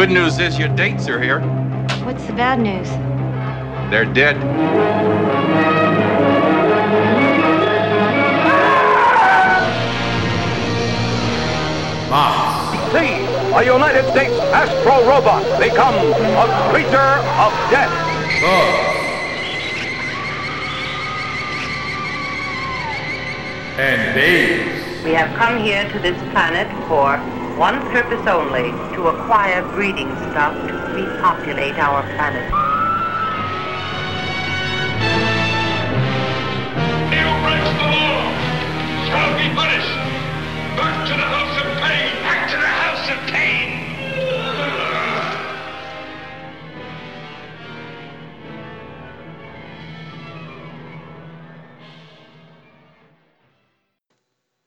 Good news is your dates are here. What's the bad news? They're dead. See, a United States Astro Robot become a creature of death. and babes. We have come here to this planet for one purpose only, to acquire breeding stock to repopulate our planet. He who breaks the law shall be punished. Back to the house of pain. Back to the house of pain.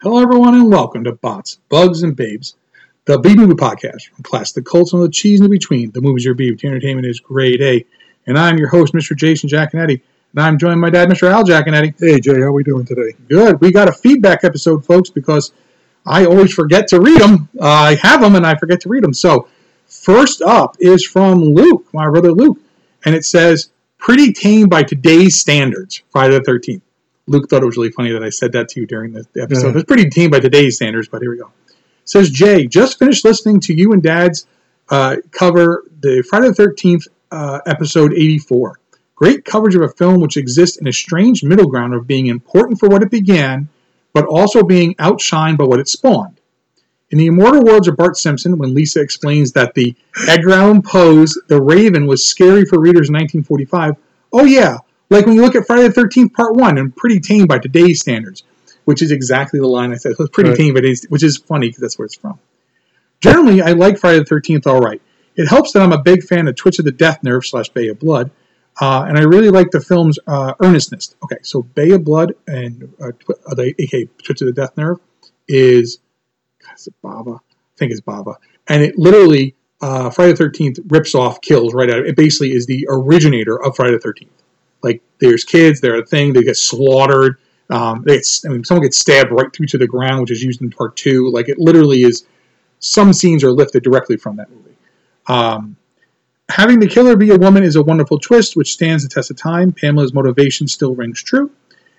Hello, everyone, and welcome to Bots, Bugs, and Babes, the B Movie Podcast from class the cults and the cheese in between. The movies your beef. The entertainment is grade A. And I'm your host, Mr. Jason Giaconetti. And I'm joined by my dad, Mr. Al Giaconetti. Hey Jay, how are we doing today? Good. We got a feedback episode, folks, because I always forget to read them. Uh, I have them and I forget to read them. So, first up is from Luke, my brother Luke, and it says, "Pretty tame by today's standards." Friday the Thirteenth. Luke thought it was really funny that I said that to you during the the episode. Yeah. It's pretty tame by today's standards, but here we go. Says Jay, just finished listening to you and Dad's uh, cover the Friday the Thirteenth uh, episode eighty four. Great coverage of a film which exists in a strange middle ground of being important for what it began, but also being outshined by what it spawned. In the immortal words of Bart Simpson, when Lisa explains that the Edgar Allan Poe's The Raven was scary for readers in 1945, oh yeah, like when you look at Friday the 13th Part 1 and pretty tame by today's standards, which is exactly the line I said. So it's pretty Right. tame by today's, which is funny because that's where it's from. Generally, I like Friday the 13th all right. It helps that I'm a big fan of Twitch of the Death Nerve slash Bay of Blood, uh, and I really like the film's uh, earnestness. Okay, so Bay of Blood and uh, uh, the aka Twitch of the Death Nerve is, God, is it Bava? I think it's Bava, and it literally uh, Friday the Thirteenth rips off, kills right out. of It basically is the originator of Friday the Thirteenth. Like there's kids, they're a thing, they get slaughtered. Um, they get, I mean, someone gets stabbed right through to the ground, which is used in part two. Like it literally is. Some scenes are lifted directly from that movie. Um, having the killer be a woman is a wonderful twist, which stands the test of time. Pamela's motivation still rings true.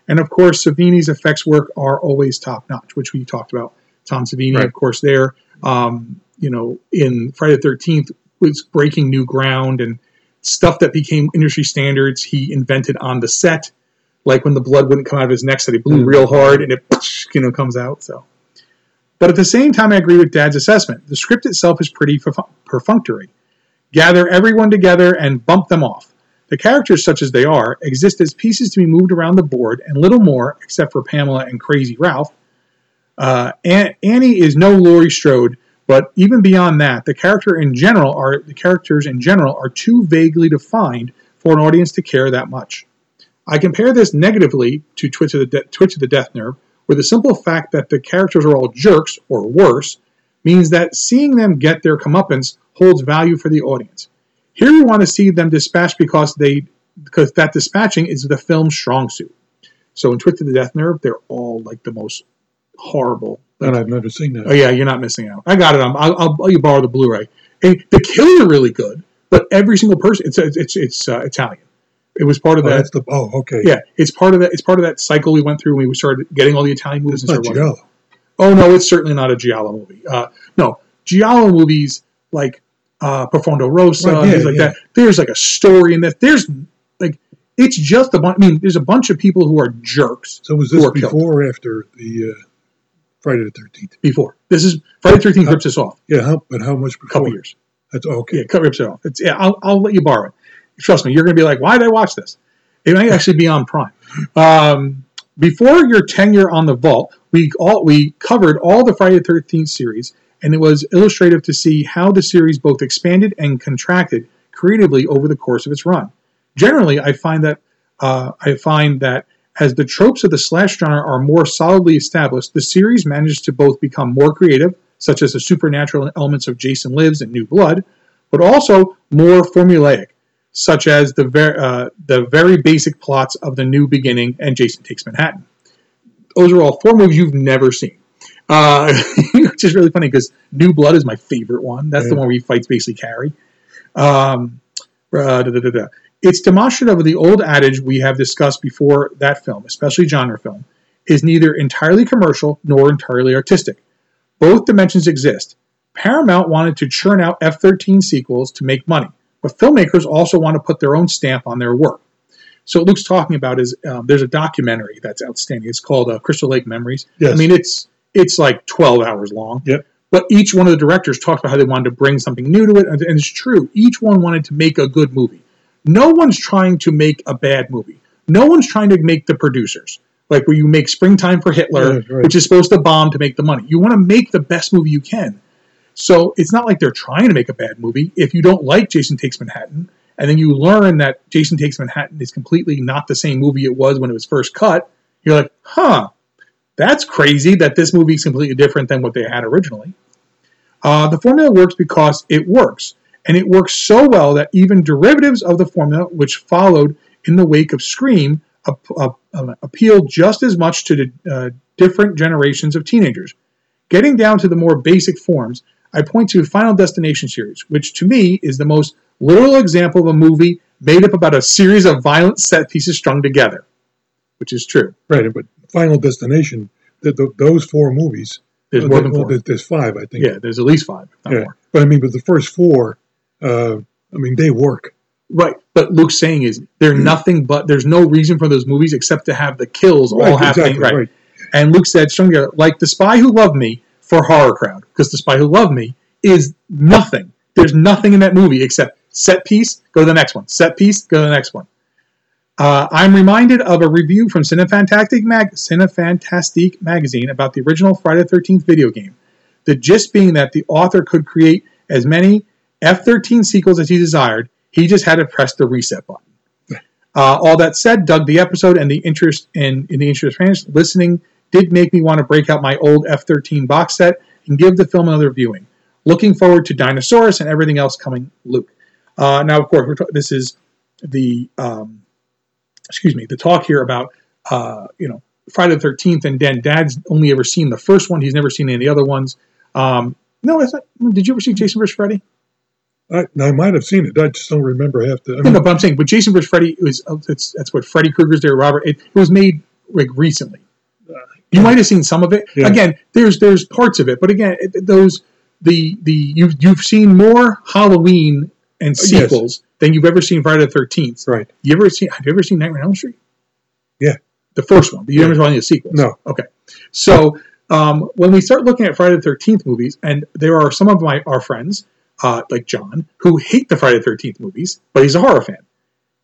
And of course, Savini's effects work are always top notch, which we talked about. Tom Savini, Right. of course, there, um, you know, in Friday the 13th was breaking new ground and stuff that became industry standards he invented on the set, like when the blood wouldn't come out of his neck, so he blew real hard and it, you know, comes out. So, but at the same time, I agree with Dad's assessment. The script itself is pretty perfu- perfunctory. Gather everyone together and bump them off. The characters, such as they are, exist as pieces to be moved around the board and little more, except for Pamela and Crazy Ralph. Uh, An- Annie is no Laurie Strode, but even beyond that, the character in general are the characters in general are too vaguely defined for an audience to care that much. I compare this negatively to Twitch of the, De- Twitch of the Death Nerve, where the simple fact that the characters are all jerks or worse means that seeing them get their comeuppance holds value for the audience. Here we want to see them dispatched because they because that dispatching is the film's strong suit. So in Twitch of the Death Nerve, they're all like the most horrible. And I've never seen that. Oh yeah, you're not missing out. I got it. I'll, I'll, I'll you borrow the Blu-ray. And the kills are really good, but every single person it's it's it's uh, Italian. It was part of Oh, that. that's the oh okay. Yeah, it's part of that. It's part of that cycle we went through when we started getting all the Italian movies. it's and not watching- Giallo. Oh no, it's certainly not a Giallo movie. Uh, no, Giallo movies like uh, Profondo Rosso, Right, yeah, things like yeah. that. There's like a story in that. There's like it's just a bunch. I mean, there's a bunch of people who are jerks. So was this before or after the uh, Friday the Thirteenth? Before this is Friday the Thirteenth rips us off. Yeah, how, but how much A before? couple years. That's okay. Yeah, cut rips it off. It's, yeah, I'll, I'll let you borrow it. Trust me, you're going to be like, why did I watch this? It might actually be on Prime. Um, before your tenure on the Vault, we all we covered all the Friday the Thirteenth series, and it was illustrative to see how the series both expanded and contracted creatively over the course of its run. Generally, I find that uh, I find that as the tropes of the slash genre are more solidly established, the series manages to both become more creative, such as the supernatural elements of Jason Lives and New Blood, but also more formulaic, such as the ver- uh, the very basic plots of The New Beginning and Jason Takes Manhattan. Those are all four movies you've never seen, uh, which is really funny because New Blood is my favorite one. That's the one where he fights basically Carrie. Um, uh, da, da, da, da. It's demonstrative of the old adage we have discussed before that film, especially genre film, is neither entirely commercial nor entirely artistic. Both dimensions exist. Paramount wanted to churn out F 13 sequels to make money, but filmmakers also want to put their own stamp on their work. So, what Luke's talking about is um, there's a documentary that's outstanding. It's called uh, Crystal Lake Memories. Yes. I mean, it's it's like 12 hours long. Yep. But each one of the directors talked about how they wanted to bring something new to it, and and it's true. Each one wanted to make a good movie. No one's trying to make a bad movie. No one's trying to make the producers. Like where you make Springtime for Hitler, Yeah, right. which is supposed to bomb to make the money. You want to make the best movie you can. So it's not like they're trying to make a bad movie. If you don't like Jason Takes Manhattan, and then you learn that Jason Takes Manhattan is completely not the same movie it was when it was first cut, you're like, huh, that's crazy that this movie is completely different than what they had originally. Uh, the formula works because it works, and it works so well that even derivatives of the formula, which followed in the wake of Scream, uh, appeal just as much to the uh, different generations of teenagers. Getting down to the more basic forms, I point to Final Destination series, which to me is the most literal example of a movie made up about a series of violent set pieces strung together, which is true. Right, but Final Destination, the, the, those four movies. There's uh, more than four. there- There's five, I think. Yeah, there's at least five, not Yeah. more. But I mean, but the first four, uh, I mean, they work. Right. But Luke's saying is they're nothing but there's no reason for those movies except to have the kills all Right, happening. exactly, Right. right. And Luke said, strung together, like The Spy Who Loved Me for Horror Crowd, because The Spy Who Loved Me is nothing. There's nothing in that movie except set piece, go to the next one. Set piece, go to the next one. Uh, I'm reminded of a review from Cinefantastic, Mag- Cinefantastique magazine about the original Friday the 13th video game. The gist being that the author could create as many F 13 sequels as he desired, he just had to press the reset button. Uh, all that said, dug the episode and the interest in, in the interest of fans listening did make me want to break out my old F 13 box set and give the film another viewing. Looking forward to Dinosaurus and everything else coming, Luke. Uh, now, of course, we're ta- this is the um, excuse me the talk here about uh, you know Friday the Thirteenth, and Dan Dad's only ever seen the first one. He's never seen any of the other ones. Um, no, is that, did you ever see Jason vs. Freddy? I, I might have seen it. I just don't remember half the. I No, mean, no, but I'm saying, but Jason vs. Freddy was it's, that's what Freddy Krueger's there, Robert. It, it was made like recently. You might have seen some of it. Yeah. Again, there's there's parts of it, but again, it, those the the you've you've seen more Halloween and Yes. sequels than you've ever seen Friday the Thirteenth. right. You ever seen? Have you ever seen Nightmare on Elm Street? Yeah. the first one. But you Yeah. never saw any of the sequels. No. Okay. So um, when we start looking at Friday the Thirteenth movies, and there are some of my our friends, uh, like John, who hate the Friday the Thirteenth movies, but he's a horror fan.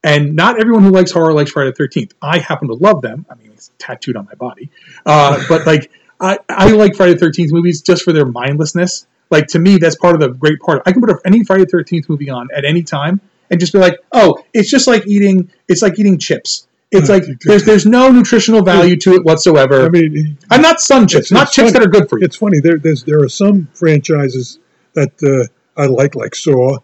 And not everyone who likes horror likes Friday the Thirteenth. I happen to love them. I mean, it's tattooed on my body. Uh, but like, I, I like Friday the Thirteenth movies just for their mindlessness. Like to me, that's part of the great part. I can put any Friday the Thirteenth movie on at any time and just be like, oh, it's just like eating. It's like eating chips. It's like there's there's no nutritional value to it whatsoever. I mean, I'm not sun chips, It's- not it's chips funny. that are good for you. it's funny. There, there's there are some franchises that uh, I like, like Saw,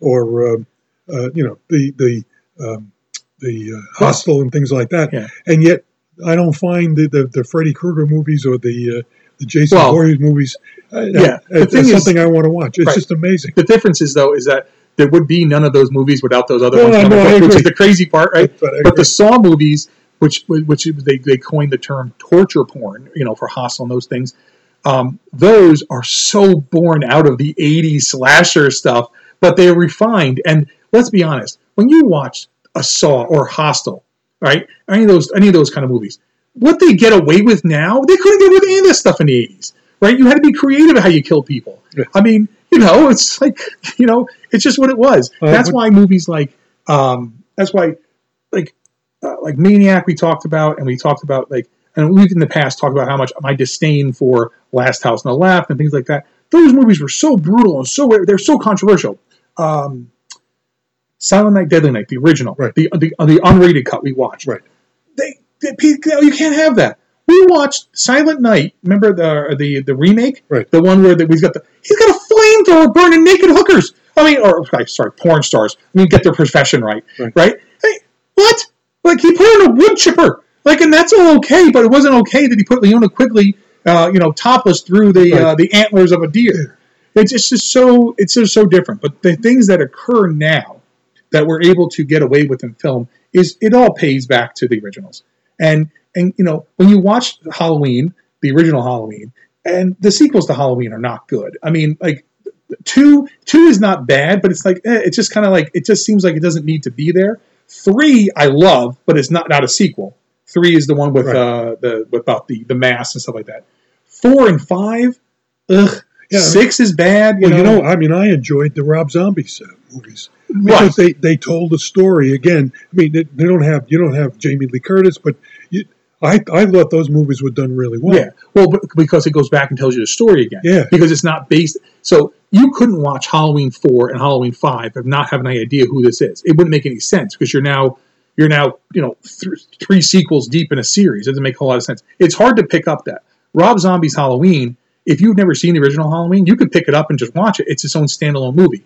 or um, uh, you know the the um, the uh, Hostel and things like that. Yeah. And yet, I don't find the the, the Freddy Krueger movies or the uh, the Jason Well, Voorhees movies. Uh, yeah, the thing is- something I want to watch. It's Right. just amazing. The difference is though is that there would be none of those movies without those other No, ones, coming up, which is the crazy part, right? But But the. Saw movies, which which they, they coined the term torture porn, you know, for Hostel and those things. Um, those are so born out of the '80s slasher stuff, but they're refined. And let's be honest, when you watch a Saw or Hostel, right, any of those any of those kind of movies, what they get away with now, they couldn't get away with any of this stuff in the '80s, right? You had to be creative how you kill people. Yeah. I mean, you know, it's like you know, it's just what it was. Uh, that's why movies like um, that's why like uh, like Maniac we talked about, and we talked about like, and we've in the past talked about how much my disdain for Last House on the Left and things like that. Those movies were so brutal and so they're so controversial. Um, Silent Night, Deadly Night, the original, Right. the, the the unrated cut we watched. Right. They, they you can't have that. We watched Silent Night. Remember the the the remake, Right. The one where the, he's got the he's got a flamethrower burning naked hookers. I mean, or sorry, porn stars. I mean, get their profession right, Right. right? Hey, what? Like he put on a wood chipper, like, and that's all okay. But it wasn't okay that he put Linnea Quigley, uh, you know, topless through the uh, the antlers of a deer. It's just, just so it's just so different. But the things that occur now that we're able to get away with in film is it all pays back to the originals. And and you know when you watch Halloween, the original Halloween, and the sequels to Halloween are not good. I mean, like two two is not bad, but it's like eh, it's just kind of like it just seems like it doesn't need to be there. Three I love, but it's not not a sequel. Three is the one with Right. uh the about the the mask and stuff like that. Four and five, ugh. Yeah. Six is bad. You Well, you know, know, I mean, I enjoyed the Rob Zombie uh, movies Right. because they, they told the story. Again, I mean, they, they don't have you don't have Jamie Lee Curtis, but you, I I thought those movies were done really well. Yeah, well, because it goes back and tells you the story again. Yeah. because it's not based. So you couldn't watch Halloween four and Halloween five and not have any idea who this is. It wouldn't make any sense because you're now you're now you know th- three sequels deep in a series. It doesn't make a whole lot of sense. It's hard to pick up that Rob Zombie's Halloween. If you've never seen the original Halloween, you could pick it up and just watch it. It's its own standalone movie.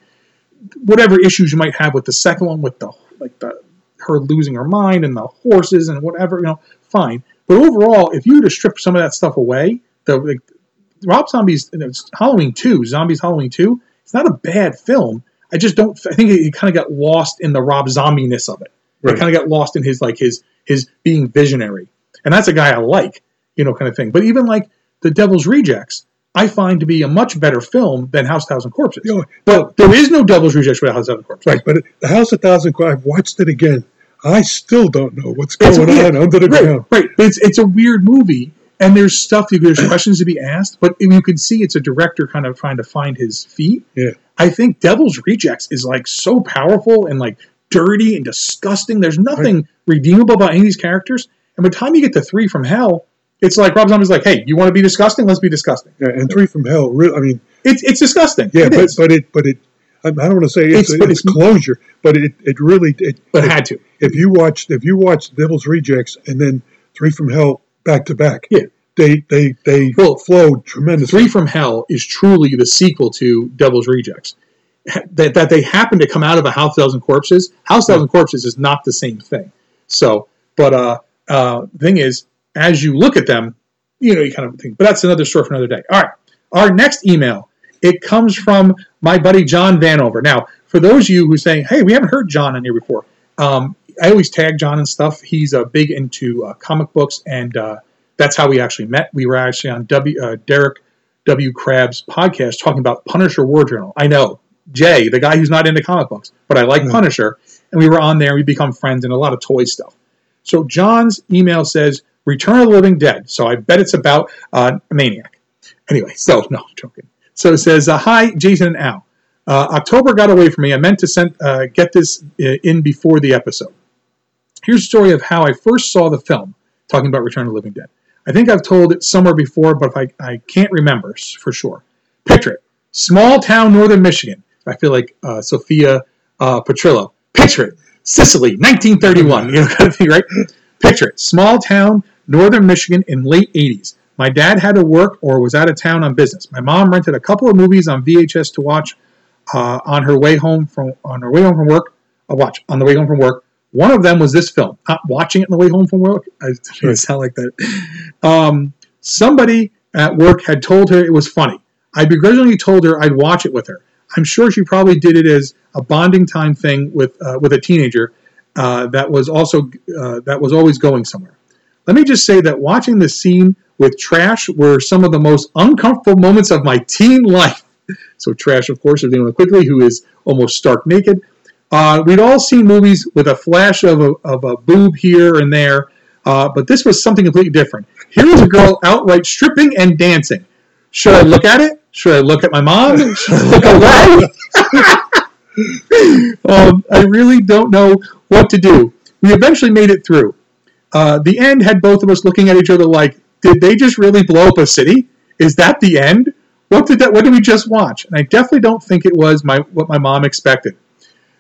Whatever issues you might have with the second one, with the like the her losing her mind and the horses and whatever, you know, fine. But overall, if you were to strip some of that stuff away, the like, Rob Zombie's Halloween Two, Zombies Halloween Two, it's not a bad film. I just don't. I think it, kind of got lost in the Rob Zombie-ness of it. Right. It kind of got lost in his like his his being visionary, and that's a guy I like, you know, kind of thing. But even like the Devil's Rejects, I find to be a much better film than House Thousand Corpses. You know, But there is no Devil's Rejects without House Thousand Corpses. right. But the House of Thousand Corpses, I've watched it again. I still don't know what's going weird. on under the right, ground. Right. But it's it's a weird movie, and there's stuff there's questions to be asked, but you can see it's a director kind of trying to find his feet. Yeah. I think Devil's Rejects is like so powerful and like dirty and disgusting. There's nothing redeemable about any of these characters. And by the time you get to Three from Hell, it's like Rob Zombie's like, "Hey, you want to be disgusting? Let's be disgusting." Yeah, and Three from Hell. Really, I mean, It's it's disgusting. yeah, It but but it but it. I don't want to say it's, It's- it's, closure, but it, it really it, but it had to. if you watch if you watch Devil's Rejects and then Three from Hell back to back, Yeah. they they they Well, flowed tremendously. Three from Hell is truly the sequel to Devil's Rejects. That, that they happen to come out of a House Thousand Corpses. House Thousand Corpses is not the same thing. So, but uh, uh, thing is, as you look at them, you know, you kind of think. But that's another story for another day. All right, our next email it comes from my buddy John Vanover. Now, for those of you who say, "Hey, we haven't heard John on here before," um, I always tag John and stuff. He's uh, big into uh, comic books, and uh, that's how we actually met. We were actually on W uh, Derek W Krabs podcast talking about Punisher War Journal. I know Jay, the guy who's not into comic books, but I like Yeah. Punisher, and we were on there. We become friends and a lot of toy stuff. So John's email says Return of the Living Dead. So I bet it's about uh, a maniac. Anyway, so no, I'm joking. So it says, uh, "Hi, Jason and Al. Uh, October got away from me. I meant to send uh, get this uh, in before the episode. Here's a story of how I first saw the film, talking about Return of the Living Dead. I think I've told it somewhere before, but if I, I can't remember for sure. Picture it: small town, northern Michigan. I feel like uh, Sophia Petrillo. Picture it: Sicily, 1931. You know, kind of thing, right? Picture it: small town, northern Michigan in late 80s. My dad had to work or was out of town on business. My mom rented a couple of movies on VHS to watch uh, on her way home from on her way home from work. Uh, watch on the way home from work. One of them was this film. Not watching it on the way home from work. I I sound like that. Um, somebody at work had told her it was funny. I begrudgingly told her I'd watch it with her. I'm sure she probably did it as a bonding time thing with uh, with a teenager uh, that was also uh, that was always going somewhere. Let me just say that watching the scene with Trash were some of the most uncomfortable moments of my teen life. So Trash, of course, is Linnea Quigley, who is almost stark naked. Uh, we'd all seen movies with a flash of a, of a boob here and there, uh, but this was something completely different. Here was a girl outright stripping and dancing. Should I look at it? Should I look at my mom? Should I look away? um, I really don't know what to do. we eventually made it through. Uh, the end had both of us looking at each other like, did they just really blow up a city? Is that the end? What did that? What did we just watch? And I definitely don't think it was my what my mom expected.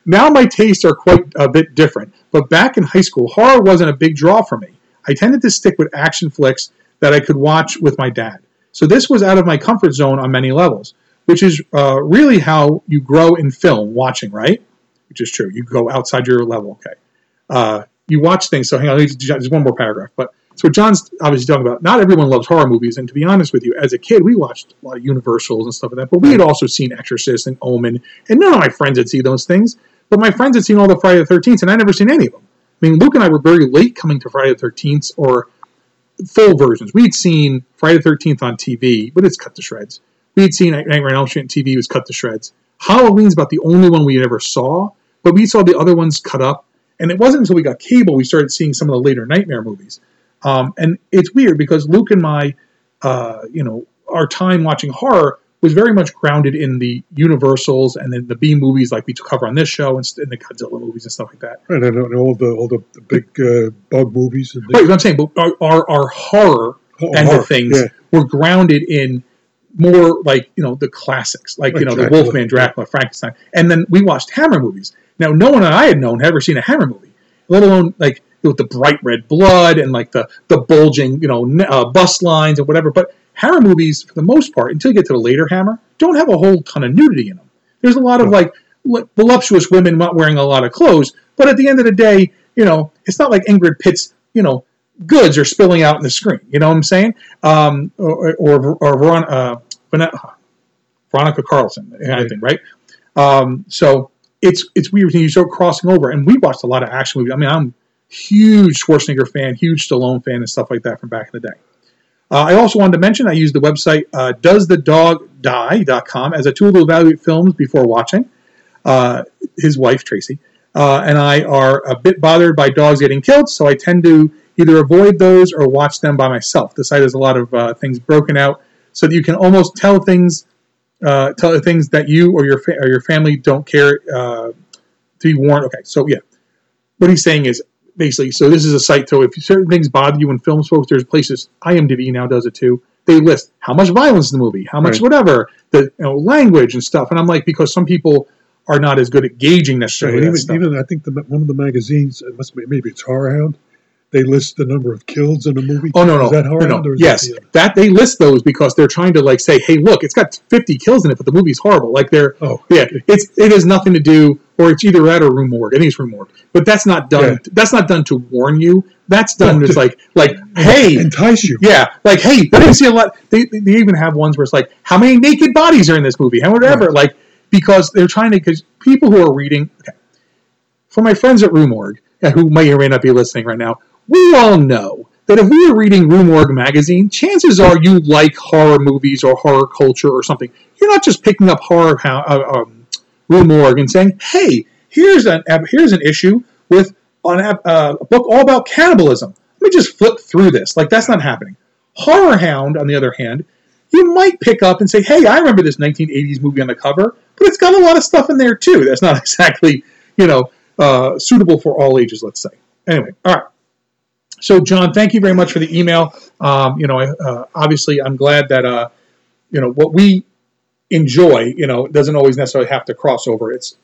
Now my tastes are quite a bit different, but back in high school, horror wasn't a big draw for me. I tended to stick with action flicks that I could watch with my dad. So this was out of my comfort zone on many levels, which is uh, really how you grow in film watching, right? Which is true. You go outside your level. Okay. Uh, you watch things. So hang on, there's one more paragraph. But so John's obviously talking about. Not everyone loves horror movies, and to be honest with you, as a kid, we watched a lot of Universals and stuff like that. But we had also seen Exorcist and Omen, and none of my friends had seen those things. But my friends had seen all the Friday the Thirteenth, and I never seen any of them. I mean, Luke and I were very late coming to Friday the Thirteenth or full versions. We'd seen Friday the Thirteenth on TV, but it's cut to shreds. We'd seen Nightmare on Elm Street on TV, it was cut to shreds. Halloween's about the only one we ever saw, but we saw the other ones cut up. And it wasn't until we got cable we started seeing some of the later Nightmare movies. Um, and it's weird because Luke and my, uh, you know, our time watching horror was very much grounded in the Universals and then the B movies like we cover on this show and, and the Godzilla movies and stuff like that. Right, and, and all the all the, the big uh, bug movies. And Right, what I'm saying, but our, our, our horror Oh, end horror, of things yeah. were grounded in more like you know the classics, like you know Dracula, the Wolfman, Dracula, Frankenstein, and then we watched Hammer movies. Now, no one that I had known had ever seen a Hammer movie, let alone like with the bright red blood and like the the bulging you know uh, bust lines and whatever. But Hammer movies, for the most part, until you get to the later Hammer, don't have a whole ton of nudity in them. There's a lot of like voluptuous women not wearing a lot of clothes, but at the end of the day, you know, it's not like Ingrid Pitt's, you know, goods are spilling out in the screen. You know what I'm saying? Um, or or, or Veron, uh, Veronica Carlson, I think, right? Um, so it's it's weird when you start crossing over, and we watched a lot of action movies. I mean, I'm huge Schwarzenegger fan, huge Stallone fan, and stuff like that from back in the day. Uh, I also wanted to mention I use the website uh, doesthedogdie.com as a tool to evaluate films before watching. Uh, his wife, Tracy, uh, and I are a bit bothered by dogs getting killed, so I tend to either avoid those or watch them by myself. The site has a lot of uh, things broken out so that you can almost tell things, uh, tell the things that you or your fa- or your family don't care uh, to be warned. Okay, so yeah, what he's saying is basically so this is a site so if certain things bother you in films folks there's places imdb now does it too they list how much violence in the movie how much Right. whatever the you know, language and stuff and i'm like because some people are not as good at gauging necessarily that even, even I think the, one of the magazines, it must be maybe it's Horror Hound. They list the number of kills in a movie. Oh no no is that Horror no, no. yes that the that they list those because they're trying to like say hey look it's got 50 kills in it but the movie's horrible like they're Oh, yeah it's it has nothing to do or it's either that or Rue Morgue I think it's Rue Morgue but that's not done Yeah. that's not done to warn you that's done it's like like hey entice you. Yeah, like hey, I see a lot. They, they even have ones where it's like, how many naked bodies are in this movie? How whatever, Right. like because they're trying to because people who are reading. Okay, for my friends at uh, who may or may not be listening right now, we all know that if we were reading Rue Morgue magazine, chances are you like horror movies or horror culture or something. You're not just picking up horror how, uh, um, Rue Morgue and saying, hey, here's an here's an issue with on a, uh, a book all about cannibalism. Let me just flip through this. Like that's not happening. Horror Hound, on the other hand, you might pick up and say, "Hey, I remember this 1980s movie on the cover, but it's got a lot of stuff in there too. That's not exactly, you know, uh, suitable for all ages." Let's say. Anyway, all right. So, John, thank you very much for the email. Um, you know, uh, obviously, I'm glad that uh, you know what we enjoy. You know, doesn't always necessarily have to cross over. It's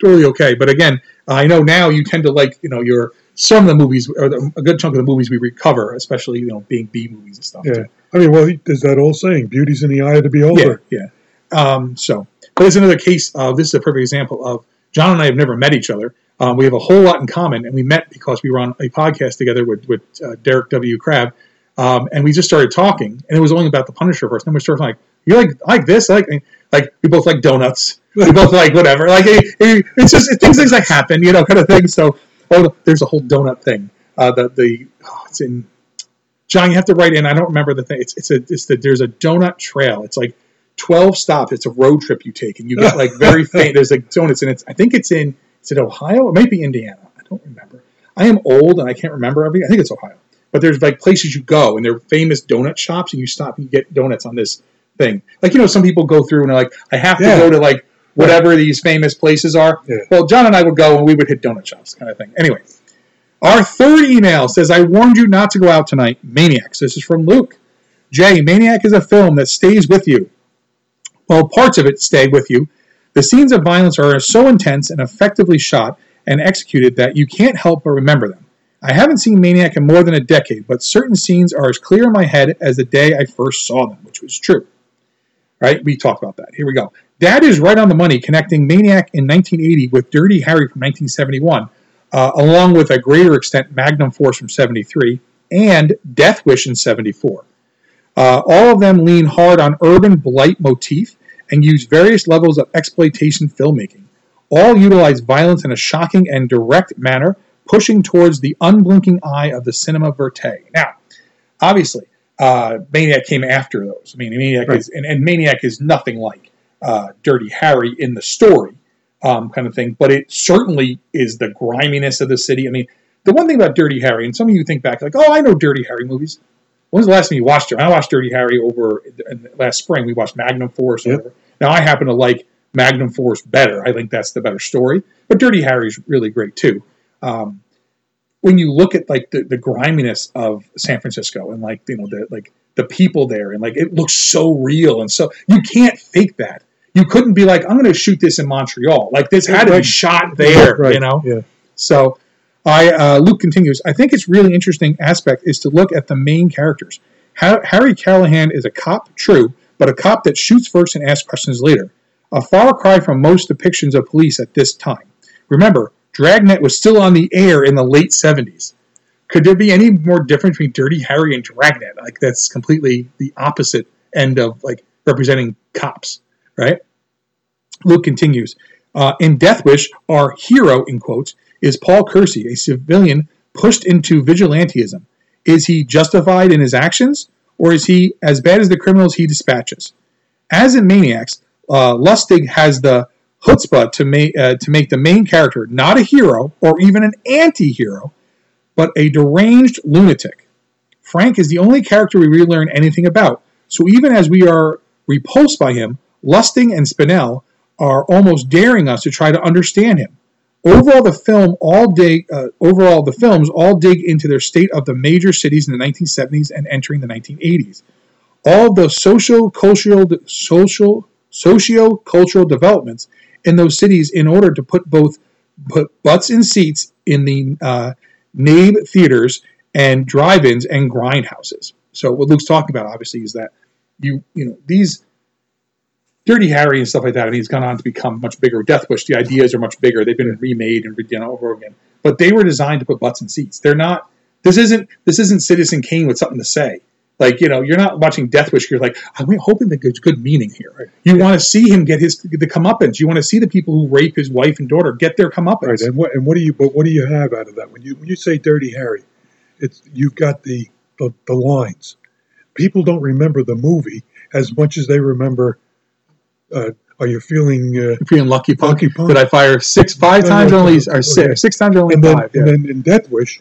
totally okay. But again, I know now you tend to like, you know, your some of the movies, or the, a good chunk of the movies we recover, especially you know being B movies and stuff. Yeah. too. I mean, well, there's that old saying, "Beauty's in the eye of the beholder." Yeah, yeah. Um, so, but it's another case of this is a perfect example of John and I have never met each other. Um, we have a whole lot in common, and we met because we were on a podcast together with with uh, Derek W. Crab, um, and we just started talking, and it was only about the Punisher first. Then we started like, you like I like this, I like like we both like donuts, we both like whatever. Like it, it- it's just it, things things that happen, you know, kind of thing. So, oh, there's a whole donut thing. Uh, the the oh, it's in John, you have to write in. I don't remember the thing. It's it's a it's the there's a donut trail. It's like twelve stops. It's a road trip you take, and you get like very faint. There's like donuts, and it's I think it's in is it Ohio? It might be Indiana. I don't remember. I am old and I can't remember everything. I think it's Ohio. But there's like places you go, and they're famous donut shops, and you stop and you get donuts on this thing. Like you know, some people go through and they're like, I have to Yeah. go to like whatever these famous places are. Yeah. Well, John and I would go, and we would hit donut shops, kind of thing. Anyway. Our third email says, I warned you not to go out tonight. Maniacs. This is from Luke. Jay, Maniac is a film that stays with you. Well, parts of it stay with you. The scenes of violence are so intense and effectively shot and executed that you can't help but remember them. I haven't seen Maniac in more than a decade, but certain scenes are as clear in my head as the day I first saw them, which was true. Right? We talked about that. Here we go. Dad is right on the money connecting Maniac in 1980 with Dirty Harry from 1971, uh, along with a greater extent Magnum Force from 73 and Death Wish in 74. Uh, all of them lean hard on urban blight motif and use various levels of exploitation filmmaking. All utilize violence in a shocking and direct manner, pushing towards the unblinking eye of the cinema verte. Now, obviously, uh, Maniac came after those. I mean, Maniac Right. is and, and Maniac is nothing like uh, Dirty Harry in the story, um, kind of thing. But it certainly is the griminess of the city. I mean, the one thing about Dirty Harry, and some of you think back like, oh, I know Dirty Harry movies. When's the last time you watched it? I watched Dirty Harry over last spring. We watched Magnum Force. Yep. Now I happen to like Magnum Force better. I think that's the better story. But Dirty Harry's really great too. Um, when you look at like the, the griminess of San Francisco and like you know the like the people there and like it looks so real and so you can't fake that. You couldn't be like I'm going to shoot this in Montreal. Like this had to be shot there. Right, You know. Yeah. So, I uh, Luke continues. I think it's really interesting aspect is to look at the main characters. Ha- Harry Callahan is a cop, true, but a cop that shoots first and asks questions later. A far cry from most depictions of police at this time. Remember, Dragnet was still on the air in the late '70s. Could there be any more difference between Dirty Harry and Dragnet? Like that's completely the opposite end of like representing cops, right? Luke continues. Uh, in Death Wish, our hero, in quotes, is Paul Kersey, a civilian pushed into vigilantism. Is he justified in his actions, or is he as bad as the criminals he dispatches? As in Maniacs, uh, Lustig has the chutzpah to, ma- uh, to make the main character not a hero or even an anti hero, but a deranged lunatic. Frank is the only character we really learn anything about, so even as we are repulsed by him, Lustig and Spinell are almost daring us to try to understand him. Overall, the film all dig. Uh, overall, the films all dig into their state of the major cities in the 1970s and entering the 1980s. All the socio-cultural, social, socio-cultural developments in those cities in order to put both put butts in seats in the uh, theaters and drive-ins and grindhouses. So what Luke's talking about, obviously, is that you you know these Dirty Harry and stuff like that. I mean, he's gone on to become much bigger. Death Wish, the ideas are much bigger. They've been remade and redone over again. But they were designed to put butts in seats. They're not. This isn't. This isn't Citizen Kane with something to say. Like you know, you're not watching Death Wish. You're like, I'm hoping that there's good meaning here. You want to see him get his the comeuppance. You want to see the people who rape his wife and daughter get their comeuppance. Right, and what and what do you but what do you have out of that when you when you say Dirty Harry, it's you've got the the, the lines. People don't remember the movie as much as they remember. Uh, are you feeling? Uh, feeling lucky, punk. Lucky punk. Did I fire six, five No, times no, only, no, or six, six times only and then five? and yeah. then in Death Wish,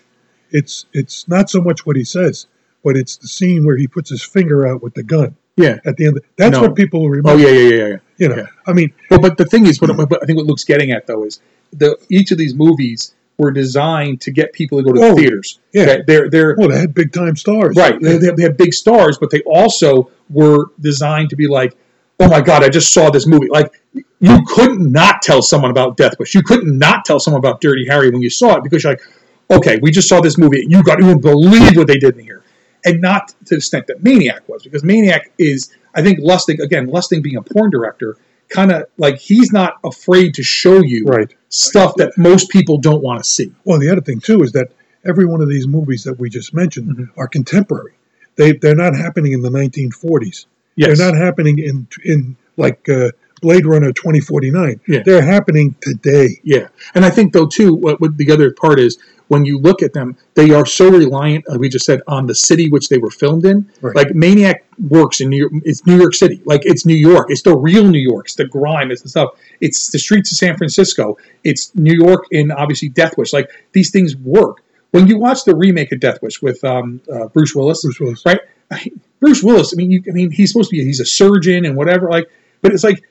it's it's not so much what he says, but it's the scene where he puts his finger out with the gun yeah. at the end. That's No. what people will remember. Oh yeah, yeah, yeah, yeah. You know, yeah. I mean, Well, but the thing is, what, what I think what Luke's getting at though is the each of these movies were designed to get people to go to Oh, the theaters. yeah. Okay? they're they're well, they had big time stars, right. They, they have big stars, but they also were designed to be like, oh my god, I just saw this movie. Like you couldn't not tell someone about Death Wish. You couldn't not tell someone about Dirty Harry when you saw it because you're like, okay, we just saw this movie. You got to believe what they did in here, and not to the extent that Maniac was, because Maniac is, I think, Lustig again, Lustig being a porn director, kind of like he's not afraid to show you Right. stuff that most people don't want to see. Well, the other thing too is that every one of these movies that we just mentioned Mhm. are contemporary. They they're not happening in the 1940s. Yes. They're not happening in in like uh, Blade Runner 2049. Yeah. They're happening today. Yeah, and I think though too, what, what the other part is when you look at them, they are so reliant, like we just said, on the city which they were filmed in. Right. Like Maniac works in New York, it's New York City, like it's New York, it's the real New York, it's the grime, it's the stuff, it's the streets of San Francisco, it's New York in obviously Death Wish. Like these things work. When you watch the remake of Death Wish with um, uh, Bruce Willis, Bruce Willis. right? I Bruce Willis. I mean, you, I mean, he's supposed to be he's a surgeon and whatever. Like, but it's like,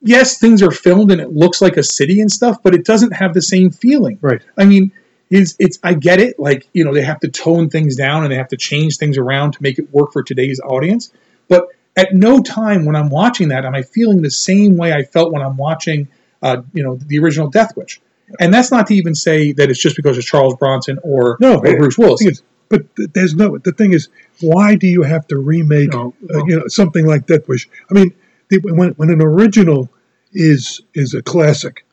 yes, things are filmed and it looks like a city and stuff, but it doesn't have the same feeling. Right. I mean, is it's I get it. Like you know, they have to tone things down and they have to change things around to make it work for today's audience. But at no time when I'm watching that am I feeling the same way I felt when I'm watching, uh, you know, the original Death Wish. And that's not to even say that it's just because it's Charles Bronson or, No, or Bruce Willis. Is- but there's no. The thing is, why do you have to remake No, uh, you know something like Death Wish? I mean, the, when when an original is is a classic,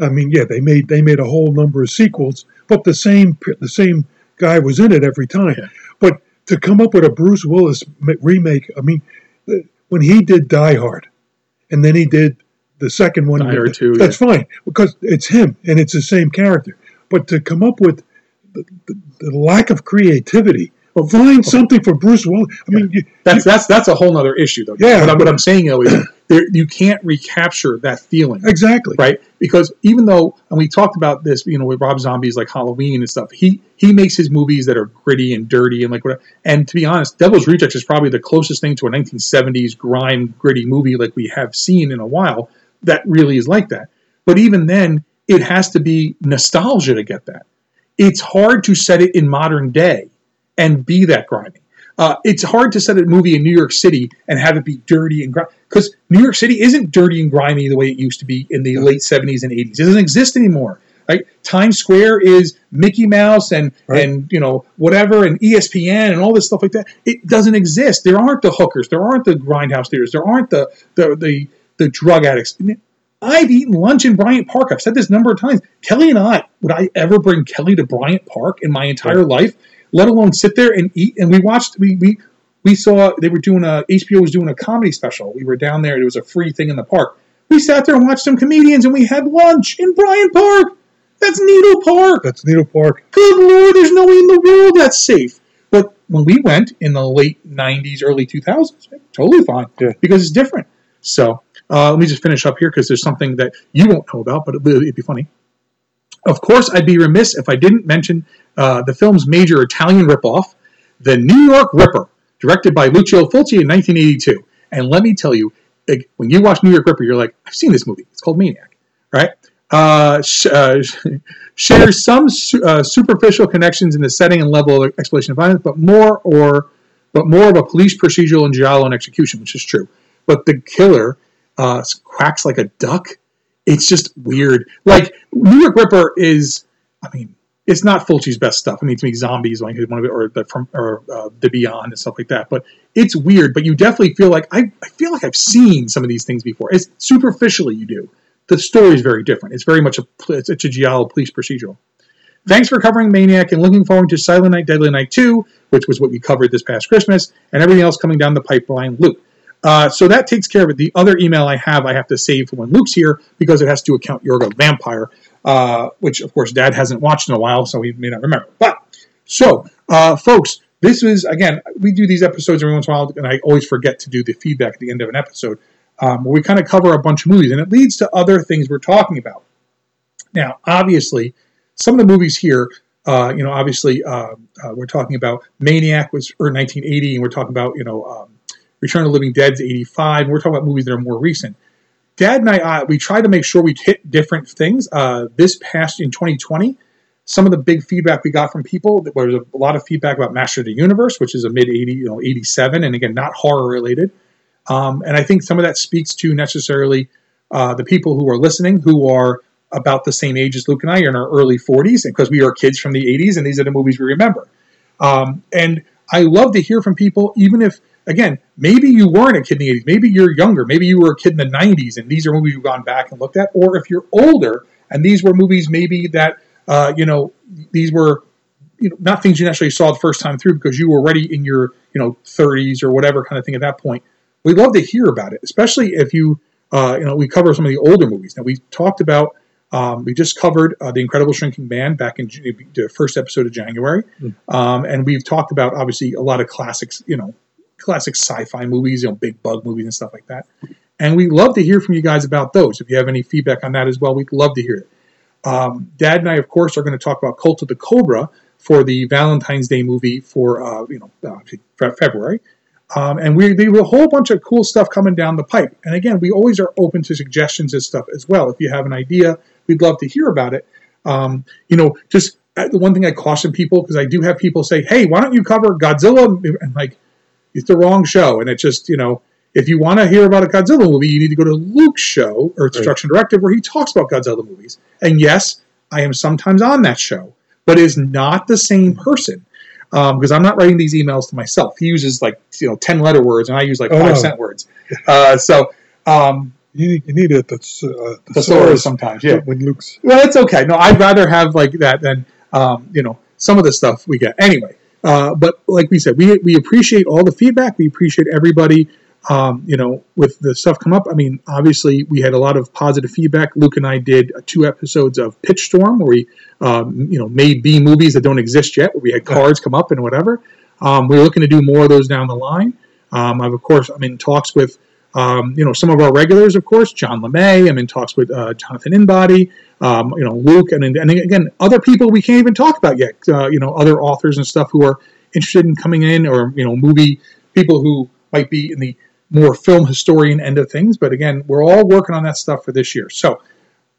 I mean, yeah, they made they made a whole number of sequels, but the same the same guy was in it every time. But to come up with a Bruce Willis remake, I mean, when he did Die Hard, and then he did the second one, Die Hard 2, that's fine because it's him and it's the same character. But to come up with the, the, the lack of creativity, well, find something for Bruce Willis. I mean, you, That's that's that's a whole other issue, though. Yeah. What, I, what I'm saying though is there, you can't recapture that feeling, exactly right? Because even though, and we talked about this, you know, with Rob Zombie's like Halloween and stuff, he he makes his movies that are gritty and dirty and like whatever. And to be honest, Devil's Rejects is probably the closest thing to a 1970s grime gritty movie like we have seen in a while that really is like that. But even then, it has to be nostalgia to get that. It's hard to set it in modern day and be that grimy. Uh, it's hard to set a movie in New York City and have it be dirty and grimy because New York City isn't dirty and grimy the way it used to be in the late 70s and 80s. It doesn't exist anymore. Right? Times Square is Mickey Mouse and Right. and you know whatever and ESPN and all this stuff like that. It doesn't exist. There aren't the hookers. There aren't the grindhouse theaters. There aren't the the the, the drug addicts. I've eaten lunch in Bryant Park. I've said this a number of times. Kelly and I, would I ever bring Kelly to Bryant Park in my entire life, let alone sit there and eat? And we watched, we, we, we saw, they were doing a, HBO was doing a comedy special. We were down there. It was a free thing in the park. We sat there and watched some comedians and we had lunch in Bryant Park. That's Needle Park. that's Needle Park. Good Lord, there's no way in the world that's safe. But when we went in the late 90s, early 2000s, totally fine Yeah. because it's different. So uh, let me just finish up here because there's something that you won't know about, but it, it'd be funny. Of course, I'd be remiss if I didn't mention uh, the film's major Italian ripoff, The New York Ripper, directed by Lucio Fulci in 1982. And let me tell you, when you watch New York Ripper, you're like, I've seen this movie. It's called Maniac, right? Uh, sh- uh, shares some su- uh, superficial connections in the setting and level of exploration of violence, but more or but more of a police procedural and giallo and execution, which is true. But the killer uh, quacks like a duck. It's just weird. Like New York Ripper is, I mean, it's not Fulci's best stuff. I mean, to me, zombies like one of it, or the from or uh, the Beyond and stuff like that. But it's weird. But you definitely feel like I, I feel like I've seen some of these things before. It's superficially you do. The story is very different. It's very much a it's, it's a giallo police procedural. Thanks for covering Maniac and looking forward to Silent Night, Deadly Night 2, which was what we covered this past Christmas, and everything else coming down the pipeline, Luke. Uh, so that takes care of it. The other email I have, I have to save for when Luke's here because it has to account Yorga Vampire, uh, which of course Dad hasn't watched in a while, so he may not remember. But so, uh, folks, this is again, we do these episodes every once in a while, and I always forget to do the feedback at the end of an episode, um, where we kind of cover a bunch of movies, and it leads to other things we're talking about. Now, obviously, some of the movies here, uh, you know, obviously, uh, uh, we're talking about Maniac was or 1980, and we're talking about you know um, Return of Living Dead's 85, we're talking about movies that are more recent. Dad and I, uh, we try to make sure we hit different things. Uh, this past in 2020, some of the big feedback we got from people, there was a lot of feedback about Master of the Universe, which is a mid 80, you know, 87, and again, not horror related. Um, and I think some of that speaks to necessarily uh, the people who are listening, who are about the same age as Luke and I, are in our early 40s, because we are kids from the 80s, and these are the movies we remember. Um, and I love to hear from people, even if, again, maybe you weren't a kid in the 80s, maybe you're younger, maybe you were a kid in the 90s, and these are movies you've gone back and looked at, or if you're older and these were movies maybe that, uh, you know, these were you know, not things you necessarily saw the first time through because you were already in your, you know, 30s or whatever kind of thing at that point. We'd love to hear about it, especially if you, uh, you know, we cover some of the older movies. Now we talked about, um, we just covered uh, the Incredible Shrinking Man back in the first episode of January, um, and we've talked about obviously a lot of classics, you know, classic sci-fi movies, you know, big bug movies and stuff like that. And we love to hear from you guys about those. If you have any feedback on that as well, we'd love to hear it. Um, Dad and I, of course, are going to talk about Cult of the Cobra for the Valentine's Day movie for uh, you know uh, February, um, and we there were a whole bunch of cool stuff coming down the pipe. And again, we always are open to suggestions and stuff as well. If you have an idea, we'd love to hear about it. Um, you know, just uh, the one thing I caution people because I do have people say, "Hey, why don't you cover Godzilla?" And like, it's the wrong show, and it just you know, if you want to hear about a Godzilla movie, you need to go to Luke's show or Destruction Directive where he talks about Godzilla movies. And yes, I am sometimes on that show, but is not the same person because I'm not writing these emails to myself. He uses like you know ten letter words, and I use like Oh, five no. cent words. Uh, so. Um, You need, you need a thess- uh, Thesaurus sometimes, yeah. When Luke's Well, it's okay. No, I'd rather have like that than um, you know some of the stuff we get. Anyway, uh, but like we said, we we appreciate all the feedback. We appreciate everybody. Um, you know, with the stuff come up. I mean, obviously, we had a lot of positive feedback. Luke and I did uh, two episodes of Pitch Storm, where we um, you know made B movies that don't exist yet, where we had cards come up and whatever. Um, we're looking to do more of those down the line. Um, I've of course I'm in talks with um, you know some of our regulars, of course, John LeMay. I'm in talks with uh, Jonathan Inbody, um, you know Luke, and and again other people we can't even talk about yet. Uh, you know other authors and stuff who are interested in coming in, or you know movie people who might be in the more film historian end of things. But again, we're all working on that stuff for this year. So.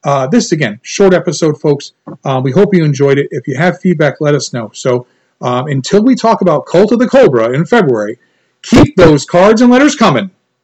Uh, this again, short episode, folks. Uh, we hope you enjoyed it. If you have feedback, let us know. So um, until we talk about Cult of the Cobra in February, keep those cards and letters coming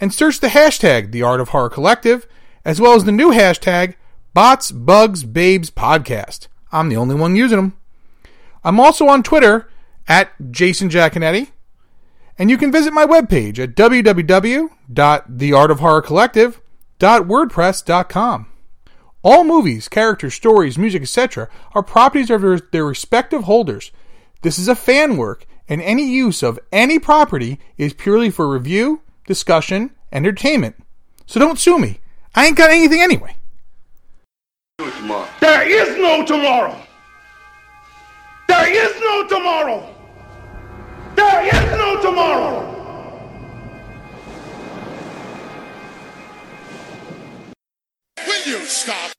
and search the hashtag The Art of Horror Collective, as well as the new hashtag Bots, Bugs, Babes Podcast. I'm the only one using them. I'm also on Twitter at Jason Giaconetti, and you can visit my webpage at www.theartofhorrorcollective.wordpress.com. All movies, characters, stories, music, etc., are properties of their, their respective holders. This is a fan work, and any use of any property is purely for review, discussion, entertainment. So don't sue me. I ain't got anything anyway. There is no tomorrow. There is no tomorrow. There is no tomorrow. Will you stop?